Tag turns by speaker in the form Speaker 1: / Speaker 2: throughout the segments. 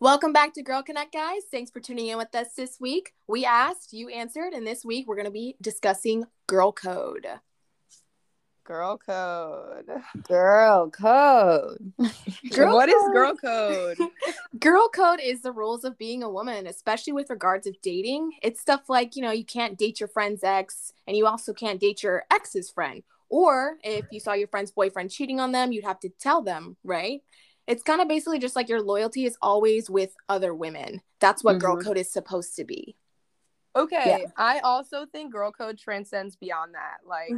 Speaker 1: Welcome back to Girl Connect, guys. Thanks for tuning in with us this week. We asked, you answered, and this week we're going to be discussing girl code.
Speaker 2: Girl code.
Speaker 3: Girl code.
Speaker 1: Girl
Speaker 2: what is
Speaker 1: code.
Speaker 2: girl code?
Speaker 1: Girl code is the rules of being a woman, especially with regards of dating. It's stuff like, you know, you can't date your friend's ex, and you also can't date your ex's friend. Or if you saw your friend's boyfriend cheating on them, you'd have to tell them, right? It's kind of basically just like your loyalty is always with other women. That's what girl
Speaker 3: Mhm.
Speaker 1: code is supposed to be.
Speaker 2: Okay, I also think girl code transcends beyond that. Like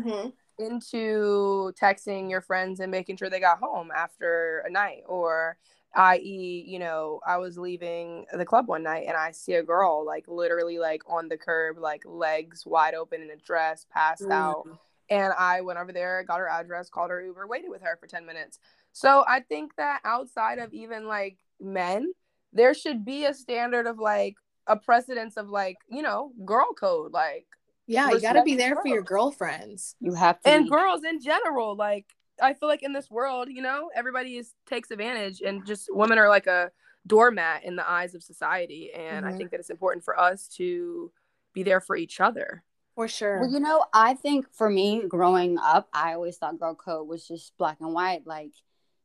Speaker 2: into texting your friends and making sure they got home after a night or i.e., you know, I was leaving the club one night and I see a girl like literally like on the curb, like legs wide open in a dress, passed
Speaker 1: Mm.
Speaker 2: out. And I went over there, got her address, called her Uber, waited with her for 10 minutes. So I think that outside of even like men, there should be a standard of like a precedence of like, you know, girl code. Like,
Speaker 1: Yeah, you got to be
Speaker 2: Respect
Speaker 1: there for your girlfriends.
Speaker 3: You have to.
Speaker 2: and
Speaker 3: be.
Speaker 2: girls in general, like, I feel like in this world, you know, everybody is takes advantage and just women are like a doormat in the eyes of society. And I
Speaker 1: Mhm.
Speaker 2: think that it's important for us to be there for each other.
Speaker 1: For sure.
Speaker 3: Well, you know, I think for me growing up, I always thought girl code was just black and white. Like,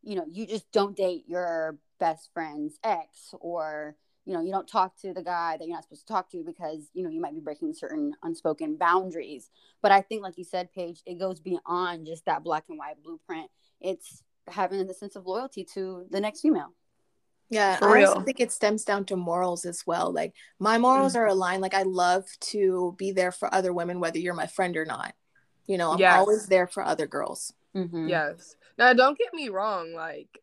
Speaker 3: you know, you just don't date your best friend's ex, or, you know, you don't talk to the guy that you're not supposed to talk to because, you know, you might be breaking certain unspoken boundaries. But I think, like you said, Paige, it goes beyond just that black and white blueprint. It's having the sense of loyalty to the next female.
Speaker 1: Yeah,
Speaker 2: For
Speaker 1: I also think it stems down to morals as well. Like my morals mm-hmm. are aligned. Like I love to be there for other women, whether you're my friend or not. You know, I'm
Speaker 2: Yes.
Speaker 1: always there for other girls.
Speaker 3: Mm-hmm.
Speaker 2: Yes. Now, don't get me wrong. Like,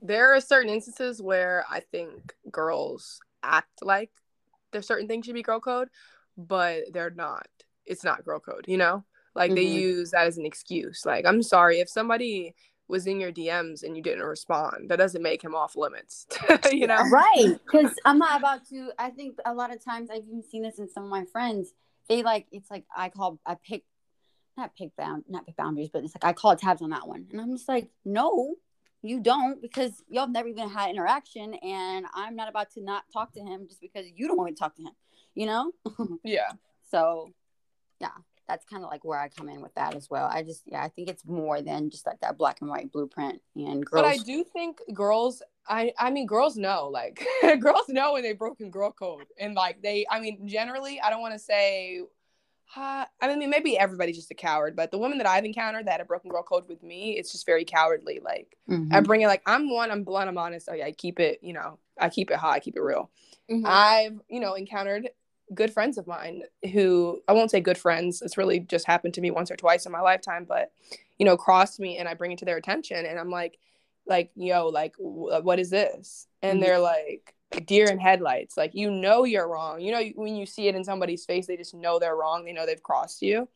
Speaker 2: there are certain instances where I think girls act like there's certain things should be girl code, but they're not. It's not girl code, you know? Like, they
Speaker 3: Mhm.
Speaker 2: use that as an excuse. Like, I'm sorry if somebody was in your DMs and you didn't respond, that doesn't make him off limits, you know?
Speaker 3: right because i'm not about to i think a lot of times i've even seen this in some of my friends they like it's like i call i pick not pick bound not pick boundaries but it's like i call tabs on that one. And i'm just like no you don't because y'all never even had interaction and i'm not about to not talk to him just because you don't want me to talk to him you know?
Speaker 2: Yeah.
Speaker 3: so yeah that's kind of like where i come in with that as well. I just yeah i think it's more than just like that black and white blueprint and girls
Speaker 2: But I do think girls, I I mean, girls know, like, girls know when they've broken girl code, and like they, I mean, generally, I don't want to say, uh, I mean, maybe everybody's just a coward, but the women that I've encountered that a broken girl code with me, it's just very cowardly. Like,
Speaker 3: Mhm.
Speaker 2: I bring it, like, I'm one, I'm blunt, I'm honest. I, I keep it, you know, I keep it hot, I keep it real.
Speaker 1: Mhm.
Speaker 2: I've, you know, encountered good friends of mine who I won't say good friends. It's really just happened to me once or twice in my lifetime, but you know, crossed me and I bring it to their attention and I'm like, like, yo, like, w- what is this? And
Speaker 3: Mhm.
Speaker 2: they're like, deer in headlights. Like, you know, you're wrong. You know, when you see it in somebody's face, they just know they're wrong. They know they've crossed you.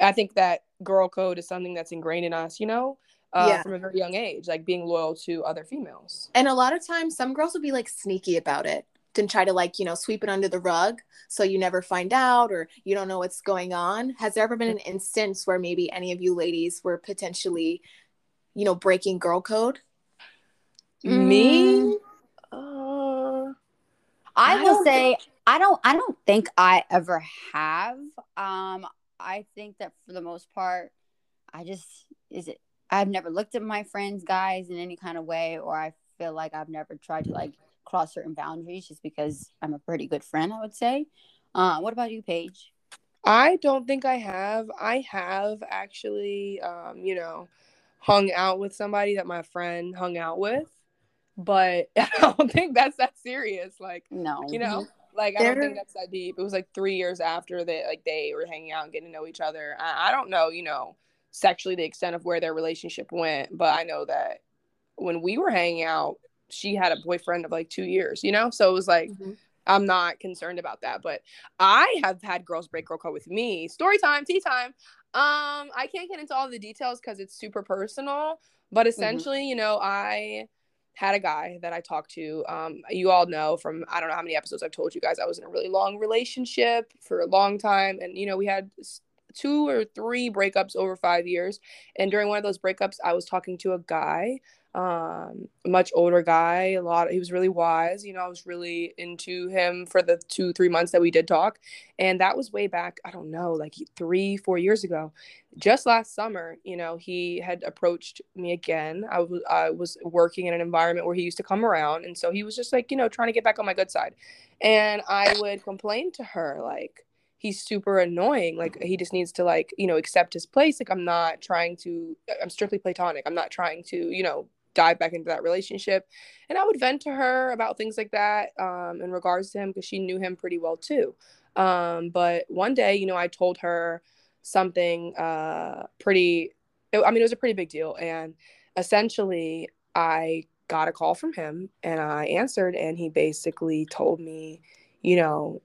Speaker 2: I think that girl code is something that's ingrained in us, you know, uh,
Speaker 1: Yeah.
Speaker 2: from a very young age, like being loyal to other females.
Speaker 1: And a lot of times, some girls will be like sneaky about it and try to like you know sweep it under the rug so you never find out or you don't know what's going on. Has there ever been an instance where maybe any of you ladies were potentially, you know, breaking girl code?
Speaker 2: Me?
Speaker 3: I
Speaker 2: I
Speaker 3: will say I don't I don't think I ever have. Um I think that for the most part I just is it I've never looked at my friends guys in any kind of way or I feel like I've never tried to like cross certain boundaries just because I'm a pretty good friend, I would say. Uh, what about you, Paige?
Speaker 2: I don't think I have. I have actually, um, you know, hung out with somebody that my friend hung out with, but I don't think that's that serious. Like,
Speaker 3: No.
Speaker 2: you know, like I don't think that's that deep. It was like three years after that, like they were hanging out and getting to know each other. I, I don't know, you know, sexually the extent of where their relationship went, but I know that when we were hanging out, she had a boyfriend of like two years, you know, so it was like. I'm not concerned about that. But I have had girls break girl code with me. Story time, tea time. Um, I can't get into all the details because it's super personal. But essentially, you know, I had a guy that I talked to. Um, you all know from I don't know how many episodes I've told you guys I was in a really long relationship for a long time, and you know we had two or three breakups over five years. And during one of those breakups, I was talking to a guy um much older guy a lot he was really wise you know i was really into him for the two three months that we did talk. And that was way back i don't know like three four years ago. Just last summer you know he had approached me again. I was i was working in an environment where he used to come around. And so he was just like you know trying to get back on my good side. And i would complain to her like he's super annoying. Like he just needs to like you know accept his place. Like i'm not trying to i'm strictly platonic. I'm not trying to you know dive back into that relationship. And I would vent to her about things like that um, in regards to him because she knew him pretty well too. Um, but one day, you know, I told her something uh, pretty, it, I mean, it was a pretty big deal. And essentially, I got a call from him and I answered, and he basically told me, you know,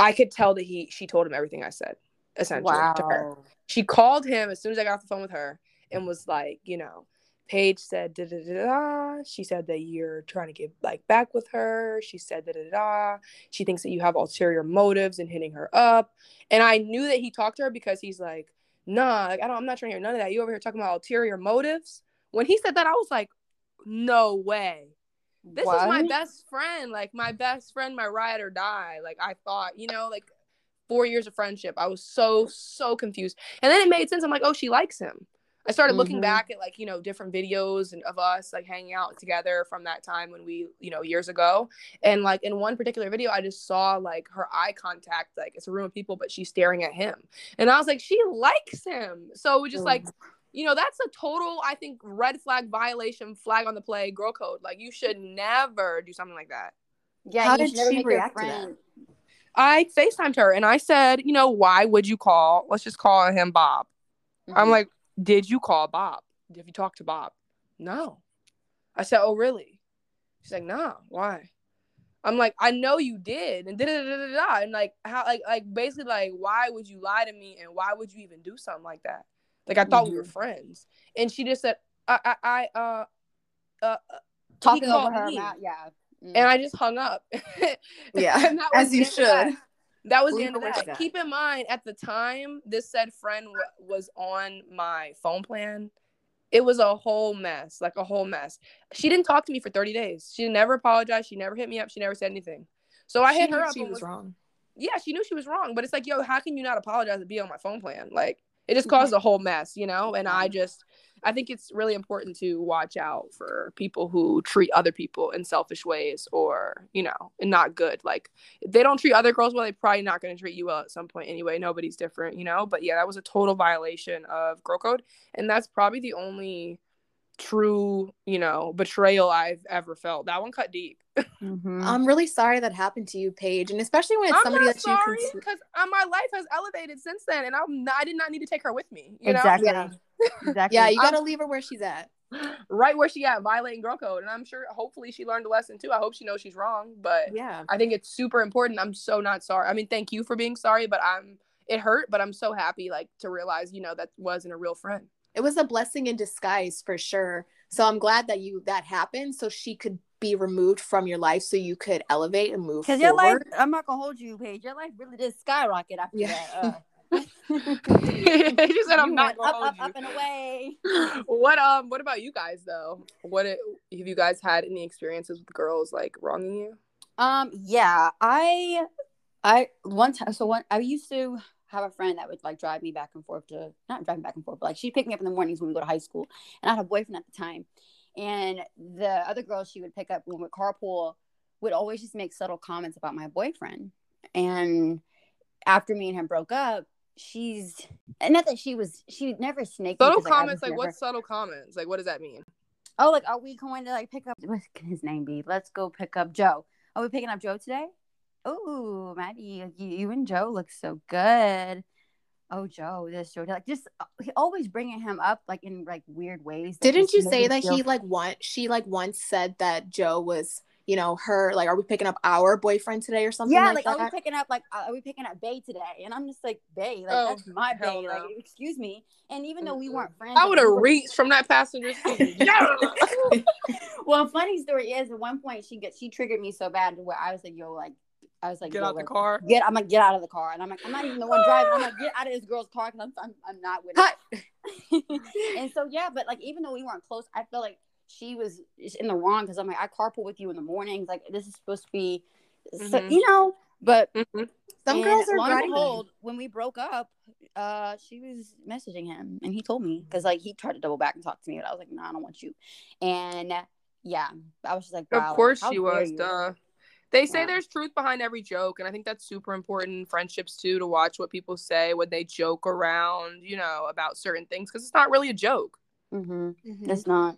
Speaker 2: I could tell that he, she told him everything I said, essentially, wow. to her. She called him as soon as I got off the phone with her and was like, you know, Paige said da da da da. She said that you're trying to get like back with her. She said da da da. She thinks that you have ulterior motives in hitting her up. And I knew that he talked to her because he's like, nah, like, I don't. I'm not trying to hear none of that. You over here talking about ulterior motives. When he said that, I was like, no way. This what? is my best friend, like my best friend, my ride or die. Like I thought, you know, like four years of friendship. I was so so confused, and then it made sense. I'm like, oh, she likes him. I started mm-hmm. looking back at like, you know, different videos and of us like hanging out together from that time when we, you know, years ago. And like in one particular video, I just saw like her eye contact, like it's a room of people, but she's staring at him. And I was like, she likes him. So we just mm. like, you know, that's a total, I think, red flag violation, flag on the play, girl code. Like you should never do something like that.
Speaker 1: Yeah. How did she react to that?
Speaker 2: I FaceTimed her and I said, you know, why would you call? Let's just call him Bob. Mm-hmm. I'm like, did you call Bob? Have you talked to Bob? No. I said, Oh, really? She's like, Nah, why? I'm like, I know you did, and da da da da and like how like like basically like why would you lie to me, and why would you even do something like that? Like I thought mm-hmm. we were mm-hmm. friends, and she just said, I I, I uh uh, uh
Speaker 3: talking over her, yeah. Mm-hmm.
Speaker 2: And I just hung up.
Speaker 1: yeah, as you should.
Speaker 2: That was the end of that. Keep in mind, at the time, this said friend w- was on my phone plan. It was a whole mess, like a whole mess. She didn't talk to me for 30 days. She never apologized. She never hit me up. She never said anything. So I she hit her up.
Speaker 1: She was, was wrong.
Speaker 2: Yeah, she knew she was wrong. But it's like, yo, how can you not apologize and be on my phone plan? Like, it just caused a whole mess, you know? And I just, I think it's really important to watch out for people who treat other people in selfish ways or, you know, not good. Like they don't treat other girls well, they're probably not going to treat you well at some point anyway. Nobody's different, you know? But yeah, that was a total violation of girl code. And that's probably the only true, you know, betrayal I've ever felt. That one cut deep.
Speaker 1: Mm-hmm. I'm really sorry that happened to you, Paige, and especially when it's I'm somebody that sorry,
Speaker 2: you because uh, my life has elevated since then, and I'm not, I did not need to take her with me. You
Speaker 3: exactly.
Speaker 2: Know?
Speaker 1: Yeah. exactly. Yeah, you gotta I'm, leave her where she's at.
Speaker 2: Right where she at, violating girl code, and I'm sure, hopefully, she learned a lesson too. I hope she knows she's wrong, but
Speaker 1: yeah,
Speaker 2: I think it's super important. I'm so not sorry. I mean, thank you for being sorry, but I'm it hurt, but I'm so happy like to realize, you know, that wasn't a real friend.
Speaker 1: It was a blessing in disguise for sure. So I'm glad that you that happened so she could be removed from your life so you could elevate and move Because
Speaker 3: your life, I'm not gonna hold you, Paige. Your life really did skyrocket after yeah. that. Uh.
Speaker 2: he said, "I'm you not
Speaker 3: up, up, up, and away."
Speaker 2: what um? What about you guys though? What it, have you guys had any experiences with girls like wronging you?
Speaker 3: Um. Yeah. I. I one time. So one. I used to have a friend that would like drive me back and forth to not drive me back and forth, but like she'd pick me up in the mornings when we go to high school. And I had a boyfriend at the time. And the other girls she would pick up when we carpool would always just make subtle comments about my boyfriend. And after me and him broke up, she's not that she was she never snaked.
Speaker 2: Subtle me, comments like, what subtle comments? Like what does that mean?
Speaker 3: Oh, like are we going to like pick up what can his name be? Let's go pick up Joe. Are we picking up Joe today? Oh, Maddie, you, and Joe look so good. Oh, Joe, this Joe, like just uh, he always bringing him up like in like weird ways.
Speaker 1: Didn't you say that feel... he like once she like once said that Joe was you know her like are we picking up our boyfriend today or something
Speaker 3: yeah
Speaker 1: like,
Speaker 3: like are we picking up like uh, are we picking up bay today and i'm just like bay like oh, that's my bay no. like excuse me and even though we weren't friends
Speaker 2: i would have reached from that passenger seat
Speaker 3: well funny story is at one point she get she triggered me so bad to where i was like yo like I was like,
Speaker 2: get out the car.
Speaker 3: Get, I'm like, get out of the car, and I'm like, I'm not even the one driving. I'm like, get out of this girl's car because I'm, I'm, I'm not with it. and so yeah, but like even though we weren't close, I feel like she was in the wrong because I'm like, I carpool with you in the mornings. Like this is supposed to be,
Speaker 2: Mhm.
Speaker 3: so, you know. But
Speaker 2: Mm-hmm.
Speaker 1: Some girls are
Speaker 3: and behold, when we broke up, uh, she was messaging him, and he told me because like he tried to double back and talk to me, but I was like, no, I don't want you. And yeah, I was just like, wow,
Speaker 2: of course
Speaker 3: how
Speaker 2: she was. Duh. They say
Speaker 3: Yeah.
Speaker 2: there's truth behind every joke, and I think that's super important in friendships too to watch what people say when they joke around, you know, about certain things because it's not really a joke.
Speaker 3: Mm-hmm.
Speaker 1: Mhm.
Speaker 3: It's not.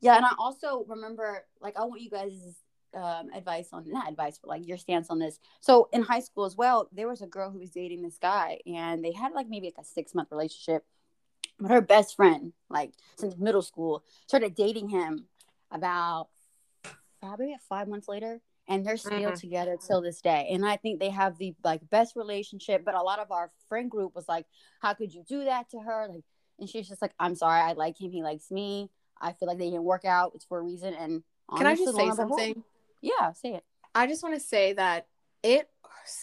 Speaker 3: Yeah, and I also remember, like, I want you guys' um, advice on not advice, but like your stance on this. So in high school as well, there was a girl who was dating this guy, and they had like maybe like a six month relationship. But her best friend, like since middle school, started dating him about probably five months later, and they're still
Speaker 2: Mhm.
Speaker 3: together till this day. And I think they have the like best relationship. But a lot of our friend group was like, "How could you do that to her?" Like, and she's just like, "I'm sorry, I like him, he likes me." I feel like they didn't work out. It's for a reason. And
Speaker 1: Can I just say something?
Speaker 3: Yeah, say it.
Speaker 1: I just want to say that it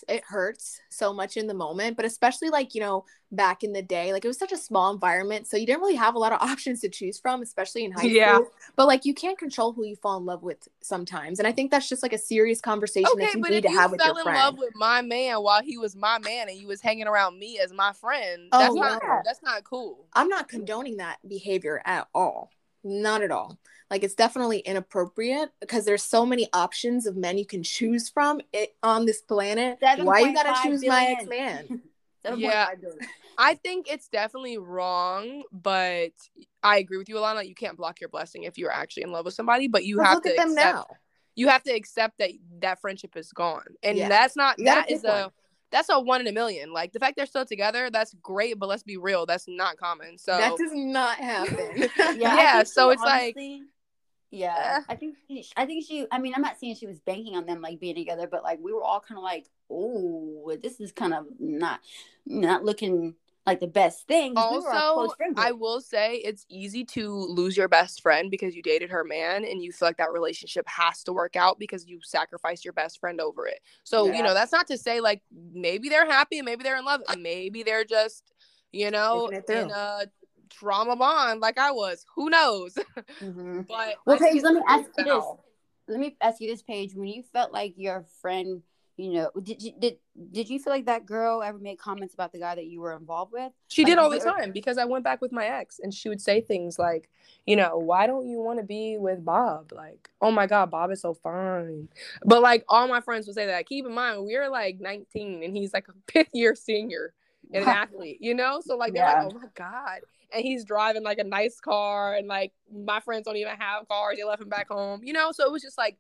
Speaker 1: it hurts so much in the moment, but especially like, you know, back in the day, like it was such a small environment, so you didn't really have a lot of options to choose from, especially in high
Speaker 2: Yeah.
Speaker 1: school. But like you can't control who you fall in love with sometimes. And I think that's just like a serious conversation
Speaker 2: Okay,
Speaker 1: that you
Speaker 2: but
Speaker 1: need
Speaker 2: if
Speaker 1: to
Speaker 2: you
Speaker 1: have with
Speaker 2: fell
Speaker 1: your
Speaker 2: in
Speaker 1: friend.
Speaker 2: love with my man while he was my man and you was hanging around me as my friend,
Speaker 1: Oh,
Speaker 2: that's not
Speaker 3: yeah.
Speaker 2: that's not cool.
Speaker 1: I'm not condoning that behavior at all. Not at all. Like it's definitely inappropriate because there's so many options of men you can choose from it, on this planet. Why you gotta
Speaker 3: 7.5
Speaker 1: choose my ex man?
Speaker 2: Yeah. I think it's definitely wrong, but I agree with you, Alana. You can't block your blessing if you're actually in love with somebody, but you have
Speaker 1: look
Speaker 2: to
Speaker 1: at them
Speaker 2: accept
Speaker 1: now.
Speaker 2: you have to accept that that friendship is gone. And
Speaker 1: Yeah.
Speaker 2: that's not that is
Speaker 1: pick
Speaker 2: a
Speaker 1: one.
Speaker 2: That's a one in a million. Like the fact they're still together, that's great, but let's be real, that's not common. So
Speaker 1: that does not happen.
Speaker 3: Yeah,
Speaker 2: Yeah, so
Speaker 3: she
Speaker 2: it's like-
Speaker 3: yeah. I think she, I think she. I mean, I'm not saying she was banking on them like being together, but like we were all kind of like, oh, this is kind of not not looking like the best thing. we
Speaker 2: also
Speaker 3: close
Speaker 2: I will say it's easy to lose your best friend because you dated her man and you feel like that relationship has to work out because you sacrificed your best friend over it. So,
Speaker 3: Yeah.
Speaker 2: you know, that's not to say like maybe they're happy, maybe they're in love, and maybe they're just, you know,
Speaker 1: Sticking it through.
Speaker 2: in a trauma bond like I was. Who knows?
Speaker 3: Mhm.
Speaker 2: But
Speaker 3: Well, Paige, let me ask you this. Let me ask you this, Paige. When you felt like your friend, you know, did you did did you feel like that girl ever made comments about the guy that you were involved with?
Speaker 2: She
Speaker 3: Like,
Speaker 2: did all the time because I went back with my ex and she would say things like, you know, why don't you want to be with Bob? Like, oh my God, Bob is so fine. But like all my friends would say that. Keep in mind, we're like 19 and he's like a fifth year senior and an athlete, you know? So like they're
Speaker 3: Yeah.
Speaker 2: like, oh my God. And he's driving like a nice car and like my friends don't even have cars. They left him back home, you know? So it was just like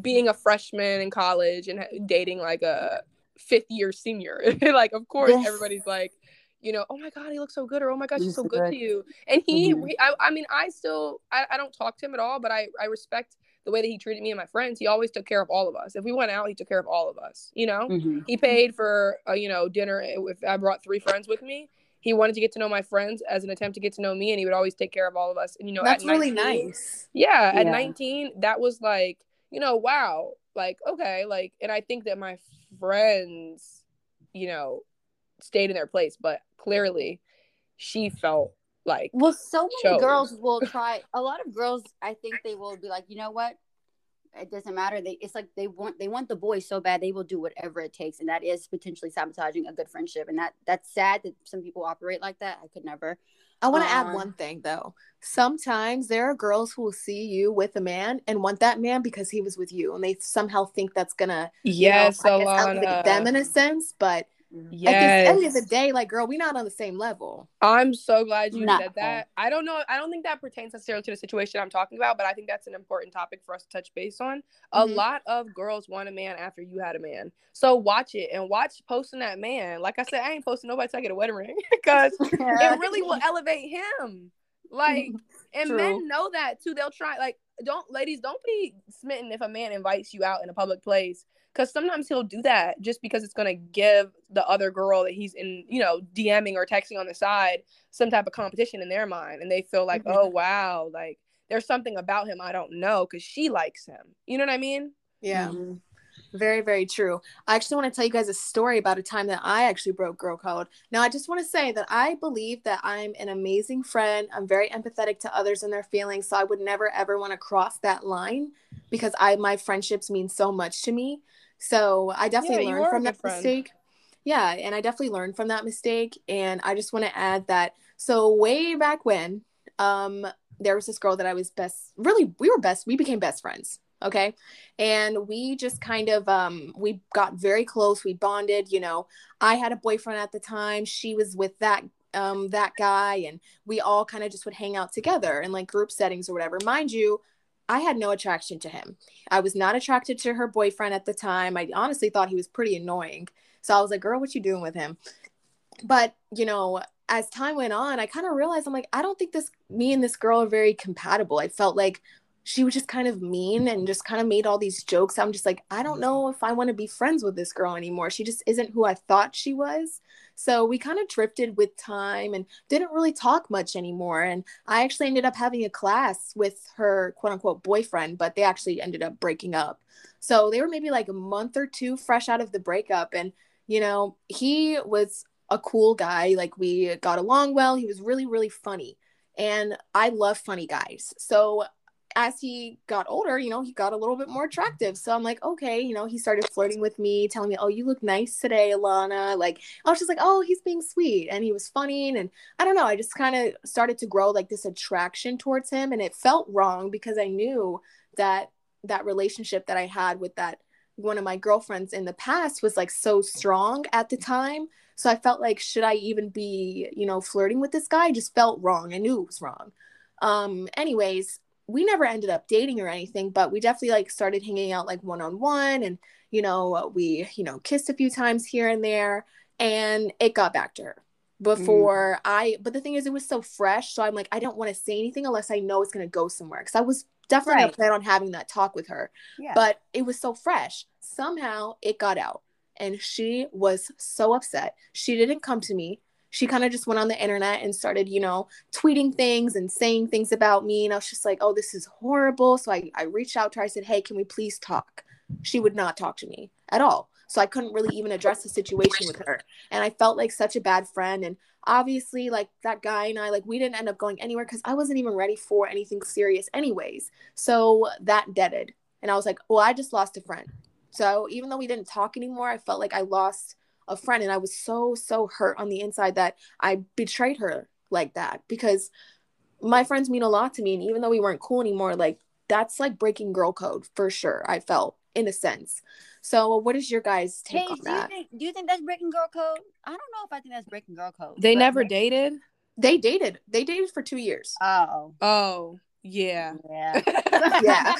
Speaker 2: being a freshman in college and dating like a fifth year senior. like, of course,
Speaker 3: Yes.
Speaker 2: everybody's like, you know, oh my god, he looks so good, or oh my gosh,
Speaker 3: He's
Speaker 2: he's so good
Speaker 3: good.
Speaker 2: to you. And he,
Speaker 3: Mhm.
Speaker 2: we- I, I mean, I still, I, I don't talk to him at all, but I, I respect the way that he treated me and my friends. He always took care of all of us. If we went out, he took care of all of us. You know,
Speaker 3: Mhm.
Speaker 2: he paid for, uh, you know, dinner if I brought three friends with me. He wanted to get to know my friends as an attempt to get to know me, and he would always take care of all of us. And you know,
Speaker 1: That's
Speaker 2: at
Speaker 1: really nice.
Speaker 2: yeah, at
Speaker 3: Yeah.
Speaker 2: 19, that was like, you know, wow. Like, okay, like, and I think that my friends, you know, stayed in their place, but clearly she felt like,
Speaker 3: Well, so many
Speaker 2: Shows.
Speaker 3: girls will try. A lot of girls, I think they will be like, you know what? It doesn't matter. They it's like they want they want the boy so bad they will do whatever it takes, and that is potentially sabotaging a good friendship. And that that's sad that some people operate like that. I could never.
Speaker 1: I want to add one thing though. Sometimes there are girls who will see you with a man and want that man because he was with you, and they somehow think that's gonna you know,
Speaker 2: yes,
Speaker 1: I guess, elevate them in a sense. But at the end of the day, like, girl, we're not on the same level.
Speaker 2: I'm so glad you said that. I don't know. I don't think that pertains necessarily to the situation I'm talking about, but I think that's an important topic for us to touch base on. A
Speaker 1: Mhm.
Speaker 2: lot of girls want a man after you had a man. So watch it and watch posting that man. Like I said, I ain't posting nobody till I get a wedding ring because it really will elevate him. Like, and
Speaker 3: True.
Speaker 2: men know that too. They'll try. Like, don't ladies, don't be smitten if a man invites you out in a public place, because sometimes he'll do that just because it's gonna give the other girl that he's in, you know, DMing or texting on the side some type of competition in their mind, and they feel like,
Speaker 1: Mhm.
Speaker 2: oh wow, like there's something about him I don't know because she likes him. You know what I mean?
Speaker 1: Yeah.
Speaker 3: Mhm.
Speaker 1: Very, very true. I actually want to tell you guys a story about a time that I actually broke girl code. Now, I just want to say that I believe that I'm an amazing friend. I'm very empathetic to others and their feelings. So I would never, ever want to cross that line because I my friendships mean so much to me. So I definitely
Speaker 2: Yeah,
Speaker 1: learned from that
Speaker 2: friend.
Speaker 1: mistake. Yeah, and I definitely learned from that mistake. And I just want to add that so way back when, um, there was this girl that I was best really we were best, we became best friends. Okay. And we just kind of um we got very close, we bonded, you know. I had a boyfriend at the time, she was with that um that guy and we all kind of just would hang out together in like group settings or whatever. Mind you, I had no attraction to him. I was not attracted to her boyfriend at the time. I honestly thought he was pretty annoying. So I was like, girl, what you doing with him? But, you know, as time went on, I kind of realized I'm like, I don't think this, me and this girl are very compatible. I felt like she was just kind of mean and just kind of made all these jokes. I'm just like, I don't know if I want to be friends with this girl anymore. She just isn't who I thought she was. So we kind of drifted with time and didn't really talk much anymore. And I actually ended up having a class with her quote unquote boyfriend, but they actually ended up breaking up. So they were maybe like a month or two fresh out of the breakup. And, you know, he was a cool guy. Like we got along well. He was really, really funny. And I love funny guys. So as he got older, you know, he got a little bit more attractive. So I'm like, okay, you know, he started flirting with me, telling me, oh, you look nice today, Alana. Like, I was just like, oh, he's being sweet. And he was funny. And I don't know, I just kind of started to grow like this attraction towards him. And it felt wrong because I knew that that relationship that I had with that one of my girlfriends in the past was like so strong at the time. So I felt like, should I even be, you know, flirting with this guy? I just felt wrong. I knew it was wrong. Um, anyways, we never ended up dating or anything, but we definitely like started hanging out like one on one and you know, we, you know, kissed a few times here and there and it got back to her mm. before I but the thing is it was so fresh. So I'm like, I don't want to say anything unless I know it's gonna go somewhere. Cause I was definitely
Speaker 3: Right.
Speaker 1: plan on having that talk with her.
Speaker 3: Yeah.
Speaker 1: But it was so fresh. Somehow it got out. And she was so upset. She didn't come to me. She kind of just went on the internet and started, you know, tweeting things and saying things about me. And I was just like, oh, this is horrible. So I, I reached out to her. I said, hey, can we please talk? She would not talk to me at all. So I couldn't really even address the situation with her. And I felt like such a bad friend. And obviously, like that guy and I, like, we didn't end up going anywhere because I wasn't even ready for anything serious, anyways. So that deaded. And I was like, well, I just lost a friend. So even though we didn't talk anymore, I felt like I lost a friend. And I was so, so hurt on the inside that I betrayed her like that because my friends mean a lot to me. And even though we weren't cool anymore, like that's like breaking girl code for sure. I felt in a sense. So what is your guys' take
Speaker 3: Paige,
Speaker 1: on
Speaker 3: do you
Speaker 1: that?
Speaker 3: think do you think that's breaking girl code? I don't know if I think that's breaking girl code.
Speaker 2: They
Speaker 3: but-
Speaker 2: never dated.
Speaker 1: They dated. They dated for two years.
Speaker 3: Oh.
Speaker 2: Oh, yeah.
Speaker 3: Yeah.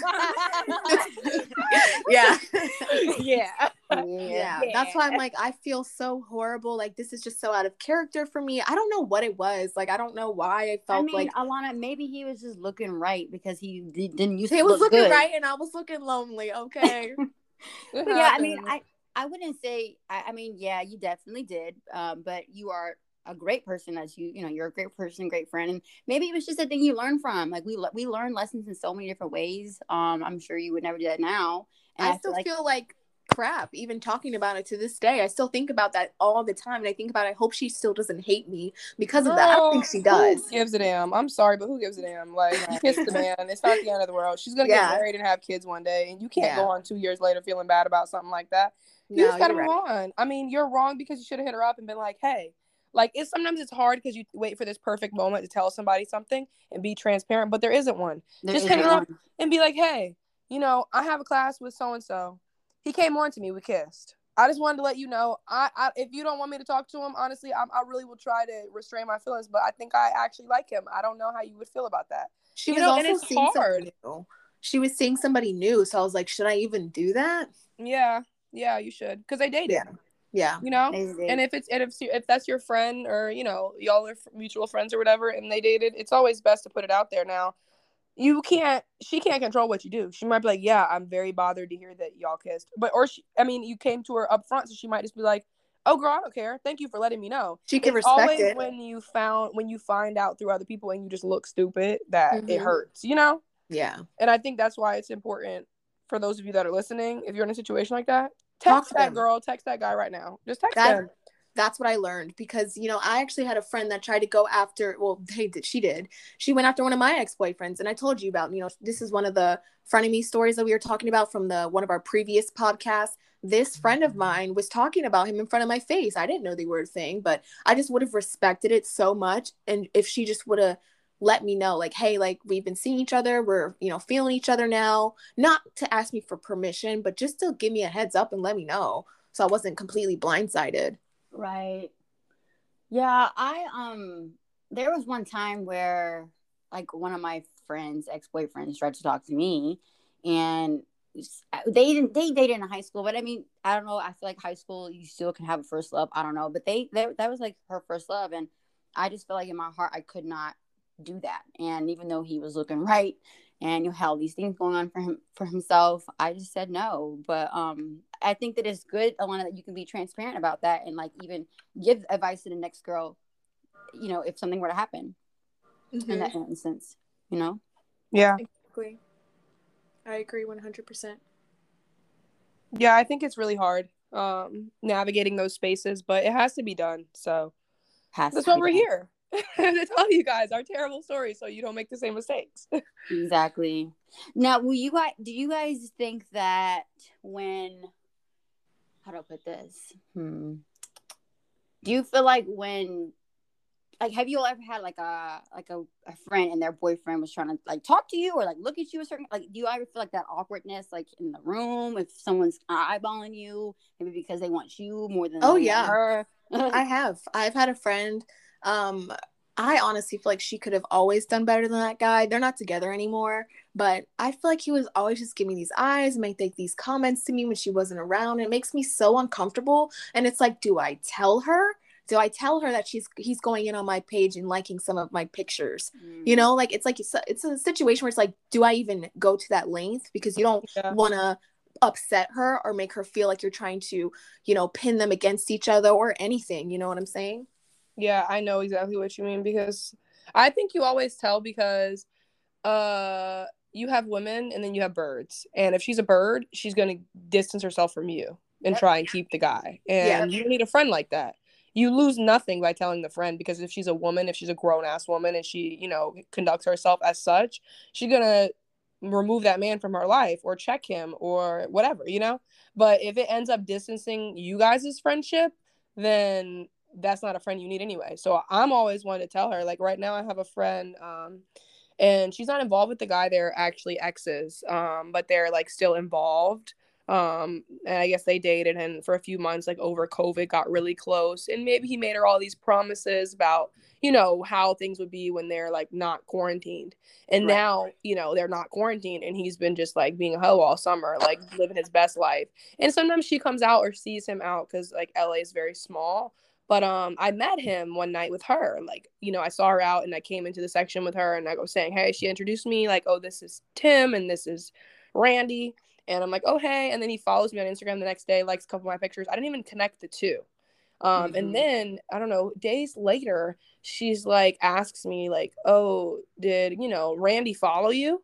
Speaker 1: Yeah. yeah.
Speaker 2: yeah.
Speaker 1: yeah that's why i'm like i feel so horrible like this is just so out of character for me i don't know what it was like i don't know why i
Speaker 3: I
Speaker 1: felt
Speaker 3: mean,
Speaker 1: like
Speaker 3: Alana, maybe he was just looking right because he didn't used
Speaker 1: he was
Speaker 3: look
Speaker 1: looking
Speaker 3: good.
Speaker 1: right and i was looking lonely okay
Speaker 3: yeah, I mean. I I wouldn't say. I, I mean, yeah, you definitely did. Um, but you are a great person, as you you know, you're a great person, great friend, and maybe it was just a thing you learned from. Like we le- we learn lessons in so many different ways. Um, I'm sure you would never do that now. And
Speaker 1: i,
Speaker 3: feel
Speaker 1: still
Speaker 3: like
Speaker 1: feel like crap even talking about it to this day i still think about that all the time and i think about i hope she still doesn't hate me because of that i don't think she does
Speaker 2: Who gives a damn? I'm sorry, but who gives a damn? Like, you kissed the man. It's not the end of the world. She's gonna
Speaker 1: Yeah.
Speaker 2: get married and have kids one day, and you can't
Speaker 1: Yeah.
Speaker 2: go on two years later feeling bad about something like that. You
Speaker 1: no
Speaker 2: just gotta
Speaker 1: you're
Speaker 2: move
Speaker 1: right.
Speaker 2: on. I mean, you're wrong because you should have hit her up and been like, "Hey." Like it's sometimes it's hard because you wait for this perfect moment to tell somebody something and be transparent, but there isn't one.
Speaker 3: there
Speaker 2: just her up. and be like, hey, you know, I have a class with so and so. He came on to me. We kissed. I just wanted to let you know. I, I if you don't want me to talk to him, honestly, I, I really will try to restrain my feelings. But I think I actually like him. I don't know how you would feel about that.
Speaker 1: she
Speaker 2: You
Speaker 1: was
Speaker 2: know,
Speaker 1: also seeing somebody
Speaker 2: hard.
Speaker 1: new she was seeing somebody new so i was like should i even do that
Speaker 2: Yeah, yeah, you should because they dated.
Speaker 1: Yeah. Yeah
Speaker 2: You know, and if it's and if if that's your friend or you know y'all are mutual friends or whatever, and they dated, it's always best to put it out there. Now, you can't. She can't control what you do. She might be like, "Yeah, I'm very bothered to hear that y'all kissed," but or she, I mean, you came to her up front, so she might just be like, "Oh, girl, I don't care. Thank you for letting me know."
Speaker 1: she can
Speaker 2: it's
Speaker 1: respect
Speaker 2: always
Speaker 1: it
Speaker 2: when you found when you find out through other people and you just look stupid that it
Speaker 1: Mhm.
Speaker 2: hurts, you know.
Speaker 1: yeah
Speaker 2: And I think that's why it's important for those of you that are listening, if you're in a situation like that, text
Speaker 1: to
Speaker 2: that
Speaker 1: them.
Speaker 2: girl, text that guy right now. Just text
Speaker 1: That-
Speaker 2: them.
Speaker 1: that's what I learned because you know I actually had a friend that tried to go after well they did she did she went after one of my ex boyfriends and I told you about you know this is one of the frenemy stories that we were talking about from the one of our previous podcasts this friend of mine was talking about him in front of my face I didn't know they were a thing but I just would have respected it so much and if she just would have let me know like hey like we've been seeing each other we're you know feeling each other now not to ask me for permission but just to give me a heads up and let me know so I wasn't completely blindsided
Speaker 3: Right. Yeah, I um there was one time where like one of my friends, ex-boyfriends tried to talk to me and they didn't they dated in high school, but I mean, I don't know, I feel like high school you still can have a first love. I don't know, but they, they that was like her first love and I just felt like in my heart I could not do that. And even though he was looking right and you had all these things going on for him for himself, I just said no. But um I think that it's good, Alana, that you can be transparent about that and like even give advice to the next girl, you know, if something were to happen in that instance, you know?
Speaker 2: Yeah.
Speaker 1: Exactly. I agree 100%.
Speaker 2: Yeah, I think it's really hard um navigating those spaces, but it has to be done. So
Speaker 3: Has
Speaker 2: that's why we're
Speaker 3: done.
Speaker 2: here. to tell you guys our terrible stories so you don't make the same mistakes.
Speaker 3: Exactly. Now, will you guys? Do you guys think that when? How do I put this? Hmm. Do you feel like when, like, have you all ever had like a like a, a friend and their boyfriend was trying to like talk to you or like look at you a certain like? Do you ever feel like that awkwardness like in the room if someone's eyeballing you maybe because they want you more than
Speaker 1: Oh, yeah.
Speaker 3: her?
Speaker 1: I have. I've had a friend. Um, I honestly feel like she could have always done better than that guy. They're not together anymore, but I feel like he was always just giving these eyes, and make these comments to me when she wasn't around. It makes me so uncomfortable. And it's like, do I tell her? Do I tell her that she's he's going in on my page and liking some of my pictures? You know, like it's like it's a, it's a situation where it's like, do I even go to that length because you don't
Speaker 2: Yeah.
Speaker 1: want to upset her or make her feel like you're trying to, you know, pin them against each other or anything. You know what I'm saying?
Speaker 2: Yeah, I know exactly what you mean because I think you always tell because uh you have women and then you have birds. And if she's a bird, she's going to distance herself from you and
Speaker 1: Yep.
Speaker 2: try and keep the guy. And you need a friend like that. You lose nothing by telling the friend because if she's a woman, if she's a grown ass woman and she, you know, conducts herself as such, she's going to remove that man from her life or check him or whatever, you know? But if it ends up distancing you guys' friendship, then that's not a friend you need anyway. So I'm always one to tell her, like right now I have a friend, um, and she's not involved with the guy. They're actually exes, um, but they're like still involved. Um, and I guess they dated and for a few months, like over COVID, got really close. And maybe he made her all these promises about, you know, how things would be when they're like not quarantined. And
Speaker 3: Right.
Speaker 2: now, you know, they're not quarantined and he's been just like being a hoe all summer, like living his best life. And sometimes she comes out or sees him out because like LA is very small. But um, I met him one night with her. Like, you know, I saw her out and I came into the section with her and I was saying, hey, she introduced me like, oh, this is Tim and this is Randy. And I'm like, oh, hey. And then he follows me on Instagram the next day, likes a couple of my pictures. I didn't even connect the two. Um,
Speaker 3: Mhm.
Speaker 2: and then I don't know, days later, she's like, asks me, like, oh, did you know Randy follow you?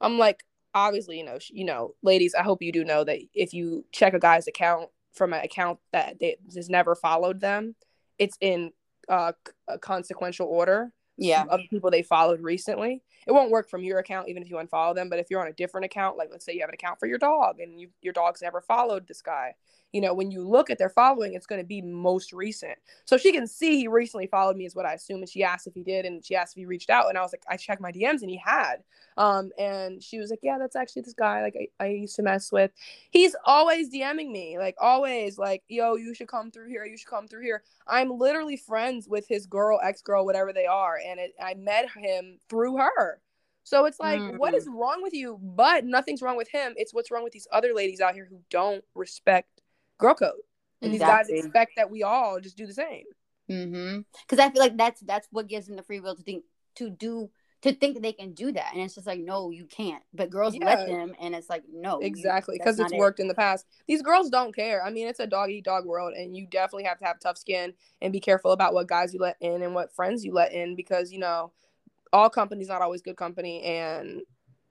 Speaker 2: I'm like, obviously, you know, sh- you know, ladies, I hope you do know that if you check a guy's account from an account that they, has never followed them, it's in uh, consequential order
Speaker 3: Yeah.
Speaker 2: of people they followed recently. It won't work from your account even if you unfollow them. But if you're on a different account, like let's say you have an account for your dog and you, your dog's never followed this guy, you know, when you look at their following, it's going to be most recent. So she can see he recently followed me, is what I assume. And she asked if he did, and she asked if he reached out, and I was like, I checked my DMs, and he had. Um, and she was like, Yeah, that's actually this guy like I, I used to mess with. He's always DMing me, like always, like, Yo, you should come through here. You should come through here. I'm literally friends with his girl, ex girl, whatever they are, and it, I met him through her. So it's like, what
Speaker 3: Mm.
Speaker 2: is wrong with you? But nothing's wrong with him. It's what's wrong with these other ladies out here who don't respect girl code. And these guys expect that we all just do the same.
Speaker 3: Mm-hmm. Because I feel like that's that's what gives them the free will to think to do to think they can do that, and it's just like no, you can't. But girls
Speaker 2: Yeah.
Speaker 3: let them, and it's like no,
Speaker 2: Exactly, because it's
Speaker 3: not it.
Speaker 2: worked in the past. These girls don't care. I mean, it's a dog eat dog world, and you definitely have to have tough skin and be careful about what guys you let in and what friends you let in, because you know, all company's not always good company, and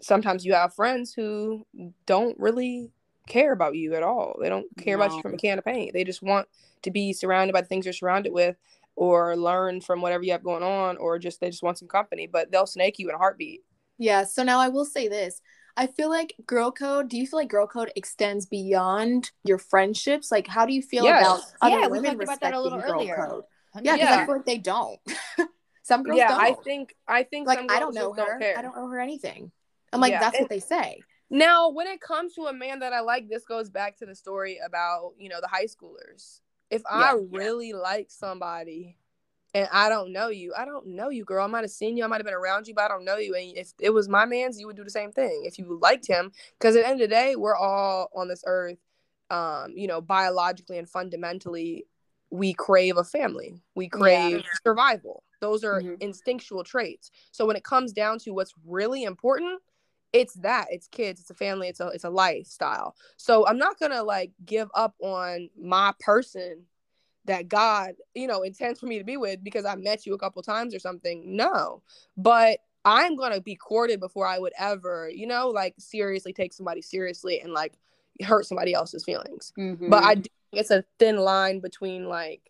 Speaker 2: sometimes you have friends who don't really care about you at all. They don't care no. about you from a can of paint. They just want to be surrounded by the things you're surrounded with or learn from whatever you have going on or just they just want some company, but they'll snake you in a heartbeat.
Speaker 1: Yeah, so now I will say this. I feel like girl code, do you feel like girl code extends beyond your friendships? Like how do you feel yes. about other
Speaker 3: yeah,
Speaker 1: women
Speaker 3: we respecting about that a little girl earlier. code?
Speaker 1: Yeah, because yeah. I feel like they don't. some girls yeah, don't.
Speaker 2: I think I think
Speaker 1: like I don't know her. Don't I don't owe her anything. I'm like, yeah. that's what they say.
Speaker 2: Now, when it comes to a man that I like, this goes back to the story about, you know, the high schoolers. If yeah, I really yeah. like somebody and I don't know you, I don't know you, girl. I might have seen you, I might have been around you, but I don't know you. And if it was my man's, you would do the same thing if you liked him. Because at the end of the day, we're all on this earth, um, you know, biologically and fundamentally, we crave a family, we crave yeah. survival. Those are mm-hmm. instinctual traits. So when it comes down to what's really important, it's that it's kids it's a family it's a it's a lifestyle so i'm not gonna like give up on my person that god you know intends for me to be with because i met you a couple times or something no but i'm gonna be courted before i would ever you know like seriously take somebody seriously and like hurt somebody else's feelings mm-hmm. but i it's a thin line between like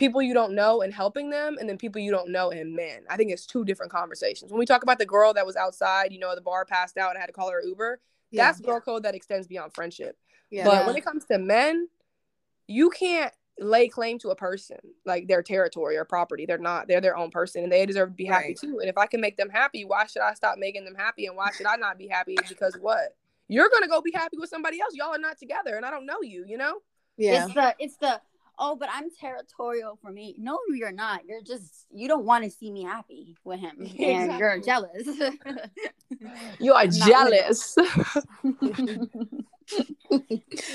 Speaker 2: people you don't know and helping them and then people you don't know and men. I think it's two different conversations. When we talk about the girl that was outside you know the bar passed out and I had to call her uber yeah, that's girl yeah. code that extends beyond friendship. Yeah. but when it comes to men you can't lay claim to a person like their territory or property. They're not they're their own person and they deserve to be happy right. too. And if i can make them happy why should i stop making them happy? And why should i not be happy because what? You're gonna go be happy with somebody else. Y'all are not together and i don't know you you know?
Speaker 3: Yeah. It's the it's the oh, but I'm territorial for me. No, you're not. You're just you don't want to see me happy with him, exactly. and you're jealous.
Speaker 2: you are jealous.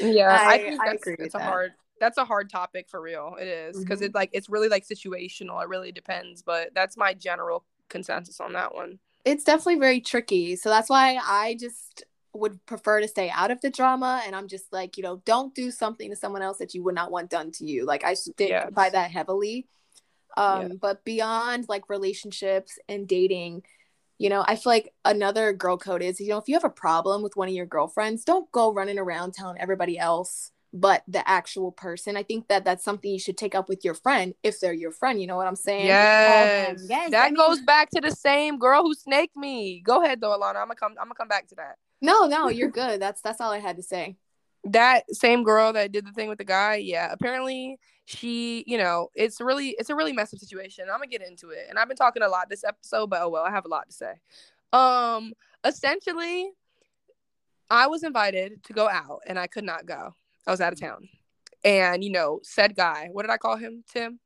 Speaker 2: yeah, I, I think that's, I it's a that. hard. That's a hard topic for real. It is because mm-hmm. it's like it's really like situational. It really depends, but that's my general consensus on that one.
Speaker 1: It's definitely very tricky. So that's why I just would prefer to stay out of the drama and i'm just like you know don't do something to someone else that you would not want done to you like i stick yes. by that heavily um yeah. but beyond like relationships and dating you know i feel like another girl code is you know if you have a problem with one of your girlfriends don't go running around telling everybody else but the actual person i think that that's something you should take up with your friend if they're your friend you know what i'm saying
Speaker 2: yes, um, yes that I mean, goes back to the same girl who snaked me go ahead though alana i'm gonna come i'm gonna come back to that
Speaker 1: no, no, you're good. That's that's all I had to say.
Speaker 2: That same girl that did the thing with the guy, yeah. Apparently, she, you know, it's really it's a really messed up situation. I'm gonna get into it, and I've been talking a lot this episode, but oh well, I have a lot to say. Um, essentially, I was invited to go out, and I could not go. I was out of town, and you know, said guy, what did I call him, Tim?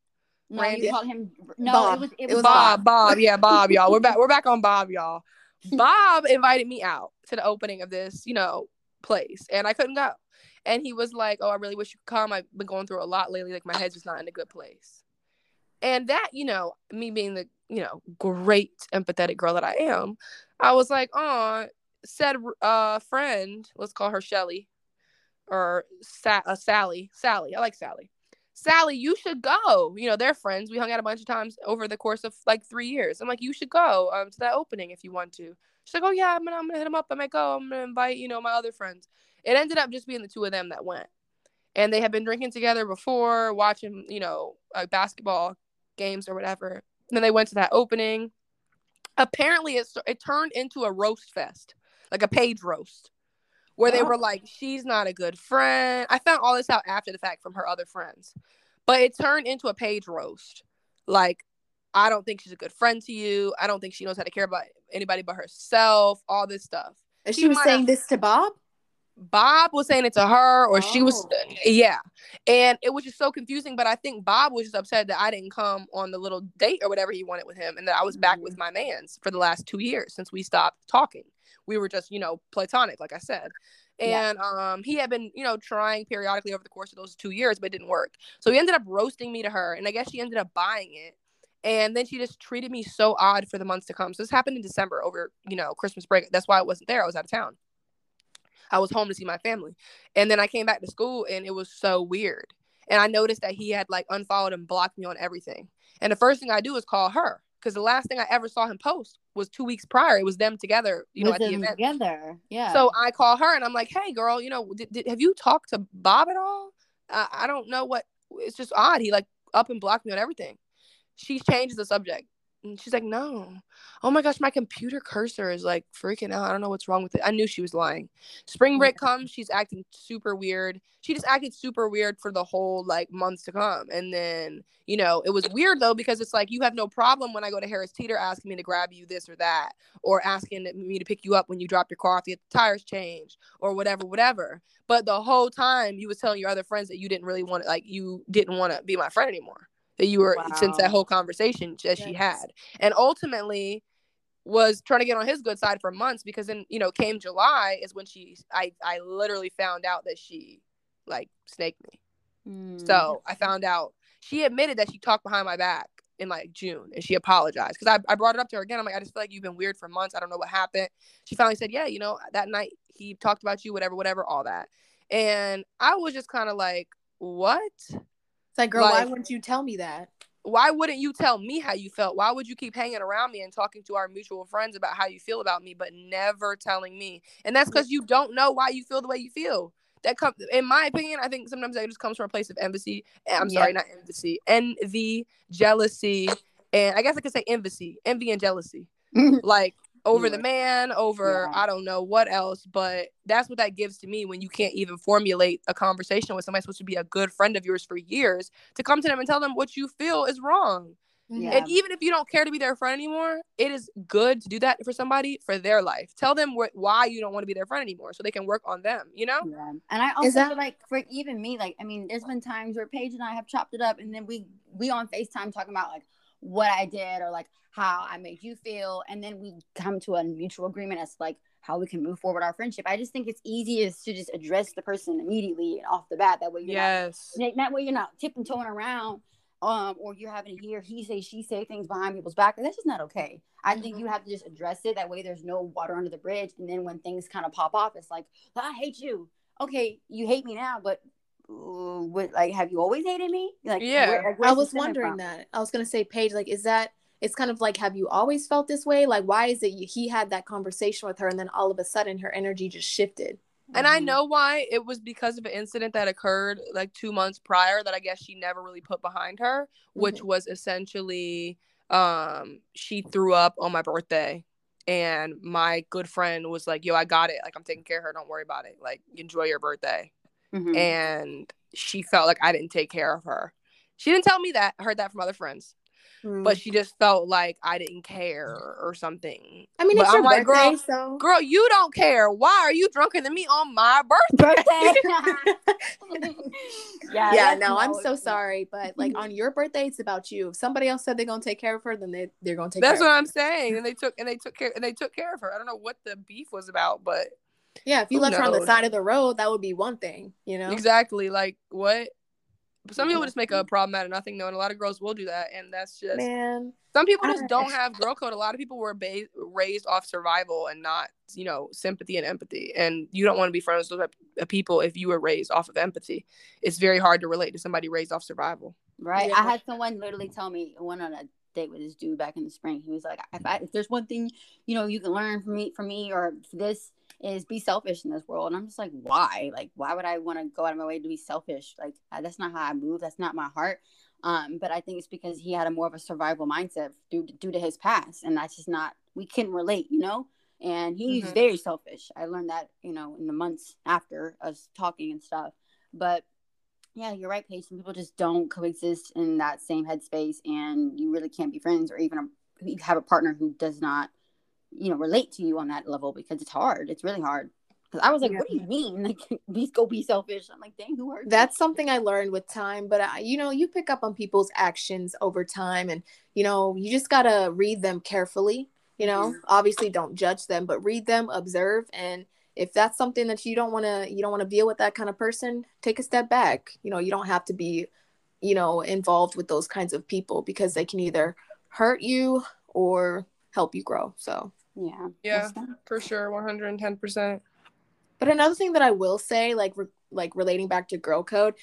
Speaker 3: No, Randy? you called him. No, Bob. it was it was,
Speaker 2: it was Bob. Bob. Bob. Yeah, Bob. Y'all, we're back. We're back on Bob, y'all. Bob invited me out to the opening of this, you know, place, and I couldn't go. And he was like, "Oh, I really wish you could come. I've been going through a lot lately. Like my head's just not in a good place." And that, you know, me being the, you know, great empathetic girl that I am, I was like, "Oh, said uh friend, let's call her Shelly or Sa- uh, Sally. Sally. I like Sally. Sally, you should go. You know, they're friends. We hung out a bunch of times over the course of like three years. I'm like, you should go um, to that opening if you want to. She's like, oh yeah, I'm gonna, I'm gonna hit them up. I might go. I'm gonna invite you know my other friends. It ended up just being the two of them that went, and they had been drinking together before, watching you know like basketball games or whatever. And then they went to that opening. Apparently, it it turned into a roast fest, like a Paige roast where they oh. were like, she's not a good friend. I found all this out after the fact from her other friends, but it turned into a Paige roast. Like, I don't think she's a good friend to you. I don't think she knows how to care about anybody but herself. All this stuff.
Speaker 1: And she, she was saying have... this to Bob.
Speaker 2: Bob was saying it to her, or oh. she was, oh. yeah. And it was just so confusing. But I think Bob was just upset that I didn't come on the little date or whatever he wanted with him, and that I was back mm-hmm. with my man's for the last two years since we stopped talking we were just you know platonic like i said and yeah. um he had been you know trying periodically over the course of those two years but it didn't work so he ended up roasting me to her and i guess she ended up buying it and then she just treated me so odd for the months to come so this happened in december over you know christmas break that's why i wasn't there i was out of town i was home to see my family and then i came back to school and it was so weird and i noticed that he had like unfollowed and blocked me on everything and the first thing i do is call her because the last thing i ever saw him post was two weeks prior. It was them together, you know,
Speaker 3: With
Speaker 2: at the event.
Speaker 3: together. Yeah.
Speaker 2: So I call her and I'm like, "Hey, girl, you know, did, did, have you talked to Bob at all? Uh, I don't know what. It's just odd. He like up and blocked me on everything." She changes the subject. And she's like, no. Oh my gosh, my computer cursor is like freaking out. I don't know what's wrong with it. I knew she was lying. Spring break comes, she's acting super weird. She just acted super weird for the whole like months to come. And then, you know, it was weird though, because it's like you have no problem when I go to Harris Teeter asking me to grab you this or that, or asking me to pick you up when you drop your car off, the tires changed, or whatever, whatever. But the whole time you was telling your other friends that you didn't really want to, like, you didn't want to be my friend anymore that you were since that whole conversation that she had. And ultimately was trying to get on his good side for months because then you know came july is when she i i literally found out that she like snaked me.
Speaker 3: Mm.
Speaker 2: so i found out she admitted that she talked behind my back in like june and she apologized because I, I brought it up to her again. I'm like i just feel like you've been weird for months. I don't know what happened. She finally said yeah you know that night he talked about you whatever whatever all that. And i was just kind of like what
Speaker 1: It's like, girl, why wouldn't you tell me that?
Speaker 2: why wouldn't you tell me how you felt? Why would you keep hanging around me and talking to our mutual friends about how you feel about me, but never telling me? And that's because you don't know why you feel the way you feel. That comes, in my opinion, I think sometimes that just comes from a place of embassy. eh, I'm sorry, not embassy, envy, jealousy, and I guess I could say envy, envy and jealousy, like over
Speaker 3: Yeah.
Speaker 2: the man, over
Speaker 3: Yeah.
Speaker 2: I don't know what else. But that's what that gives to me when you can't even formulate a conversation with somebody supposed to be a good friend of yours for years to come to them and tell them what you feel is wrong. Mm-hmm.
Speaker 3: Yeah.
Speaker 2: And even if you don't care to be their friend anymore, it is good to do that for somebody for their life. Tell them wh- why you don't want to be their friend anymore so they can work on them, you know?
Speaker 3: Yeah. And I also
Speaker 1: that-
Speaker 3: feel like for even me, like I mean, there's been times where Paige and I have chopped it up and then we we on FaceTime talking about like what I did or like how I made you feel, and then we come to a mutual agreement as to, like how we can move forward our friendship. I just think it's easiest to just address the person immediately and off the bat. That way you're
Speaker 2: Yes.
Speaker 3: not that way you're not tipping toeing around. Um, or you're having to hear he say she say things behind people's back. And that's just not okay. I think
Speaker 2: Mm-hmm.
Speaker 3: you have to just address it. That way there's no water under the bridge. And then when things kind of pop off, it's like, I hate you. Okay, you hate me now, but what, like, have you always hated me? Like,
Speaker 2: Yeah.
Speaker 3: where- like,
Speaker 1: I was wondering
Speaker 3: from?
Speaker 1: that. I was gonna say, Paige, like, is that? It's kind of like, have you always felt this way? Like, why is it you, he had that conversation with her, and then all of a sudden her energy just shifted?
Speaker 2: And I
Speaker 3: Mhm.
Speaker 2: know why. It was because of an incident that occurred like two months prior that I guess she never really put behind her, which was essentially um she threw up on my birthday. And my good friend was like, Yo, I got it. Like, I'm taking care of her. Don't worry about it. Like, enjoy your birthday.
Speaker 3: Mhm.
Speaker 2: and she felt like I didn't take care of her. She didn't tell me that. I heard that from other friends,
Speaker 1: Mm.
Speaker 2: but she just felt like I didn't care or something.
Speaker 1: I mean,
Speaker 2: but
Speaker 1: it's
Speaker 2: I'm
Speaker 1: your
Speaker 2: like,
Speaker 1: birthday,
Speaker 2: girl,
Speaker 1: so
Speaker 2: Girl, you don't care. Why are you drunker than me on my birthday?
Speaker 3: birthday. yeah,
Speaker 1: yeah,
Speaker 3: that's
Speaker 1: no, I'm so sorry, but like on your birthday, it's about you. If somebody else said they're gonna take care of her, then they they're gonna take.
Speaker 2: That's
Speaker 1: care
Speaker 2: what I'm saying. And they took and they took care and they took care of her. I don't know what the beef was about, but
Speaker 1: her. Yeah, if you
Speaker 2: who
Speaker 1: left her on the side of the road, that would be one thing, you know.
Speaker 2: exactly like what. But some people
Speaker 3: Yeah.
Speaker 2: just make a mm-hmm. problem out of nothing, though, and a lot of girls will do that, and that's just
Speaker 1: Man,
Speaker 2: Some people just don't have girl code. A lot of people were ba- raised off survival and not, you know, sympathy and empathy. And you don't want to be friends with those uh, people if you were raised off of empathy. It's very hard to relate to somebody raised off survival.
Speaker 3: Right.
Speaker 1: Yeah.
Speaker 3: I had someone literally tell me I went on a date with this dude back in the spring. He was like, if, I, if there's one thing you know you can learn from me, from me, or this is be selfish in this world. And I'm just like, why? Like, why would I want to go out of my way to be selfish? Like, that's not how I move. That's not my heart. Um, but I think it's because he had a more of a survival mindset due to, due to his past, and that's just not we can relate, you know. And he's
Speaker 2: Mhm.
Speaker 3: very selfish. I learned that, you know, in the months after us talking and stuff. But yeah, you're right, Paige. Some people just don't coexist in that same headspace, and you really can't be friends or even a, have a partner who does not, you know, relate to you on that level because it's hard. It's really hard. Because I was like,
Speaker 1: Yeah.
Speaker 3: "What do you mean? Like, be go be selfish?" I'm like, "Dang, who hurt?" you?"
Speaker 1: that's something I learned with time. But I, you know, you pick up on people's actions over time, and you know, you just gotta read them carefully. You know,
Speaker 3: Mhm.
Speaker 1: obviously, don't judge them, but read them, observe, and if that's something that you don't want to, you don't want to deal with that kind of person, take a step back. You know, you don't have to be, you know, involved with those kinds of people because they can either hurt you or help you grow. So.
Speaker 3: Yeah,
Speaker 2: Yeah. For sure, 110%.
Speaker 1: But another thing that I will say, like re- like relating back to girl code,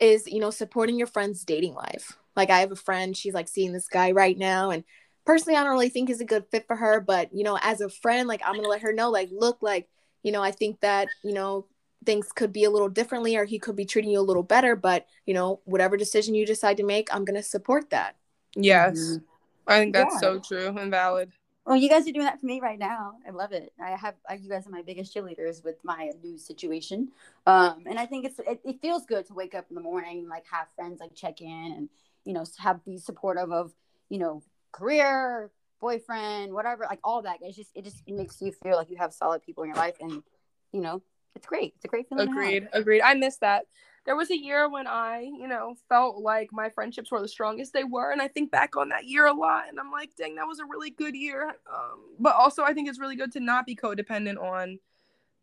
Speaker 1: is you know supporting your friend's dating life. Like I have a friend, she's like seeing this guy right now, and personally I don't really think is a good fit for her, but you know, as a friend, like I'm gonna let her know, like, look, like, you know, I think that, you know, things could be a little differently or he could be treating you a little better, but you know, whatever decision you decide to make, I'm gonna support that.
Speaker 2: Yes. Mm-hmm. I think that's yeah. so true and valid.
Speaker 3: Well, you guys are doing that for me right now. I love it. I have I, you guys are my biggest cheerleaders with my new situation, um, and I think it's it, it, feels good to wake up in the morning, like have friends like check in and you know have be supportive of you know career, boyfriend, whatever, like all that. It's just it just it makes you feel like you have solid people in your life, and you know it's great. It's a great feeling.
Speaker 2: Agreed. Agreed. I miss that there was a year when I, you know, felt like my friendships were the strongest they were. And I think back on that year a lot. And I'm like, dang, that was a really good year. Um, but also, I think it's really good to not be codependent on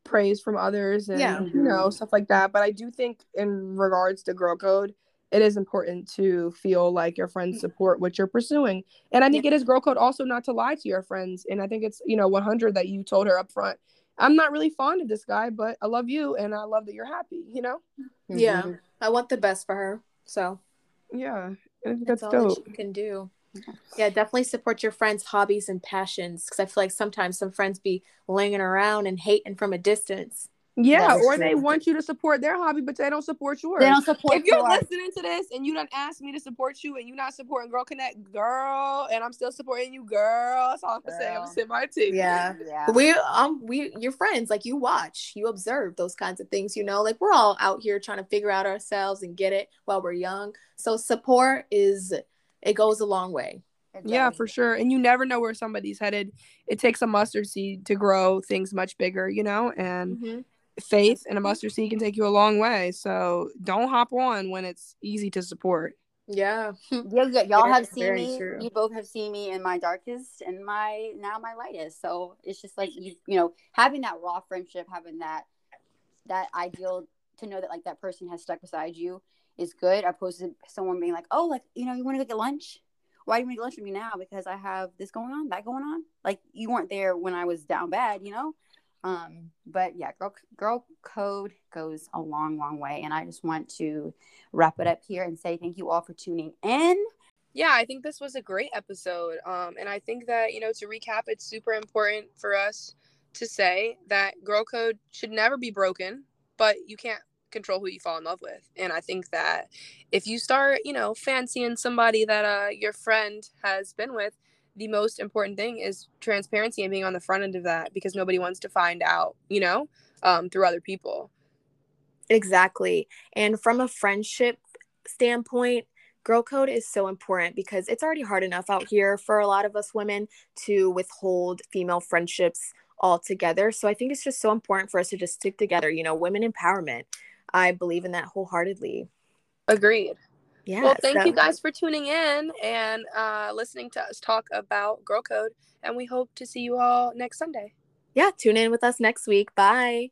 Speaker 2: praise from others and, yeah. you know, mm-hmm. stuff like that. But I do think, in regards to Girl Code, it is important to feel like your friends mm. support what you're pursuing. And I think yeah. it is Girl Code also not to lie to your friends. And I think it's, you know, 100 that you told her up front I'm not really fond of this guy, but I love you and I love that you're happy, you know? Mm.
Speaker 1: Mm-hmm. Yeah. I want the best for her. So
Speaker 2: Yeah.
Speaker 1: that's, that's all dope. that you can do. Yeah, definitely support your friends' hobbies and passions because I feel like sometimes some friends be laying around and hating from a distance.
Speaker 2: Yeah, or they want you to support their hobby, but they don't support yours.
Speaker 3: They don't support.
Speaker 2: If you're yours. listening to this and you don't ask me to support you, and you're not supporting Girl Connect, girl, and I'm still supporting you, girl. That's all I'm gonna say. I'm gonna sit my teeth.
Speaker 1: Yeah, yeah. We um we your friends like you watch, you observe those kinds of things. You know, like we're all out here trying to figure out ourselves and get it while we're young. So support is it goes a long way.
Speaker 2: Yeah, for sure. And you never know where somebody's headed. It takes a mustard seed to grow things much bigger, you know? And mm-hmm faith and a mustard seed can take you a long way. So don't hop on when it's easy to support.
Speaker 1: Yeah.
Speaker 3: yeah, y'all have seen me. True. You both have seen me in my darkest and my now my lightest. So it's just like you, you know, having that raw friendship, having that that ideal to know that like that person has stuck beside you is good, opposed to someone being like, oh, like you know, you want to go get lunch? Why do you want to get lunch with me now? Because I have this going on, that going on. Like you weren't there when I was down bad, you know. Um, but yeah, girl, girl code goes a long, long way. And I just want to wrap it up here and say thank you all for tuning in.
Speaker 2: Yeah, I think this was a great episode. Um, and I think that, you know, to recap, it's super important for us to say that girl code should never be broken, but you can't control who you fall in love with. And I think that if you start, you know, fancying somebody that uh, your friend has been with, the most important thing is transparency and being on the front end of that because nobody wants to find out, you know, um, through other people.
Speaker 1: Exactly. And from a friendship standpoint, girl code is so important because it's already hard enough out here for a lot of us women to withhold female friendships altogether. So I think it's just so important for us to just stick together, you know, women empowerment. I believe in that wholeheartedly.
Speaker 2: Agreed. Yeah. Well, thank so. you guys for tuning in and uh, listening to us talk about Girl Code. And we hope to see you all next Sunday.
Speaker 1: Yeah. Tune in with us next week. Bye.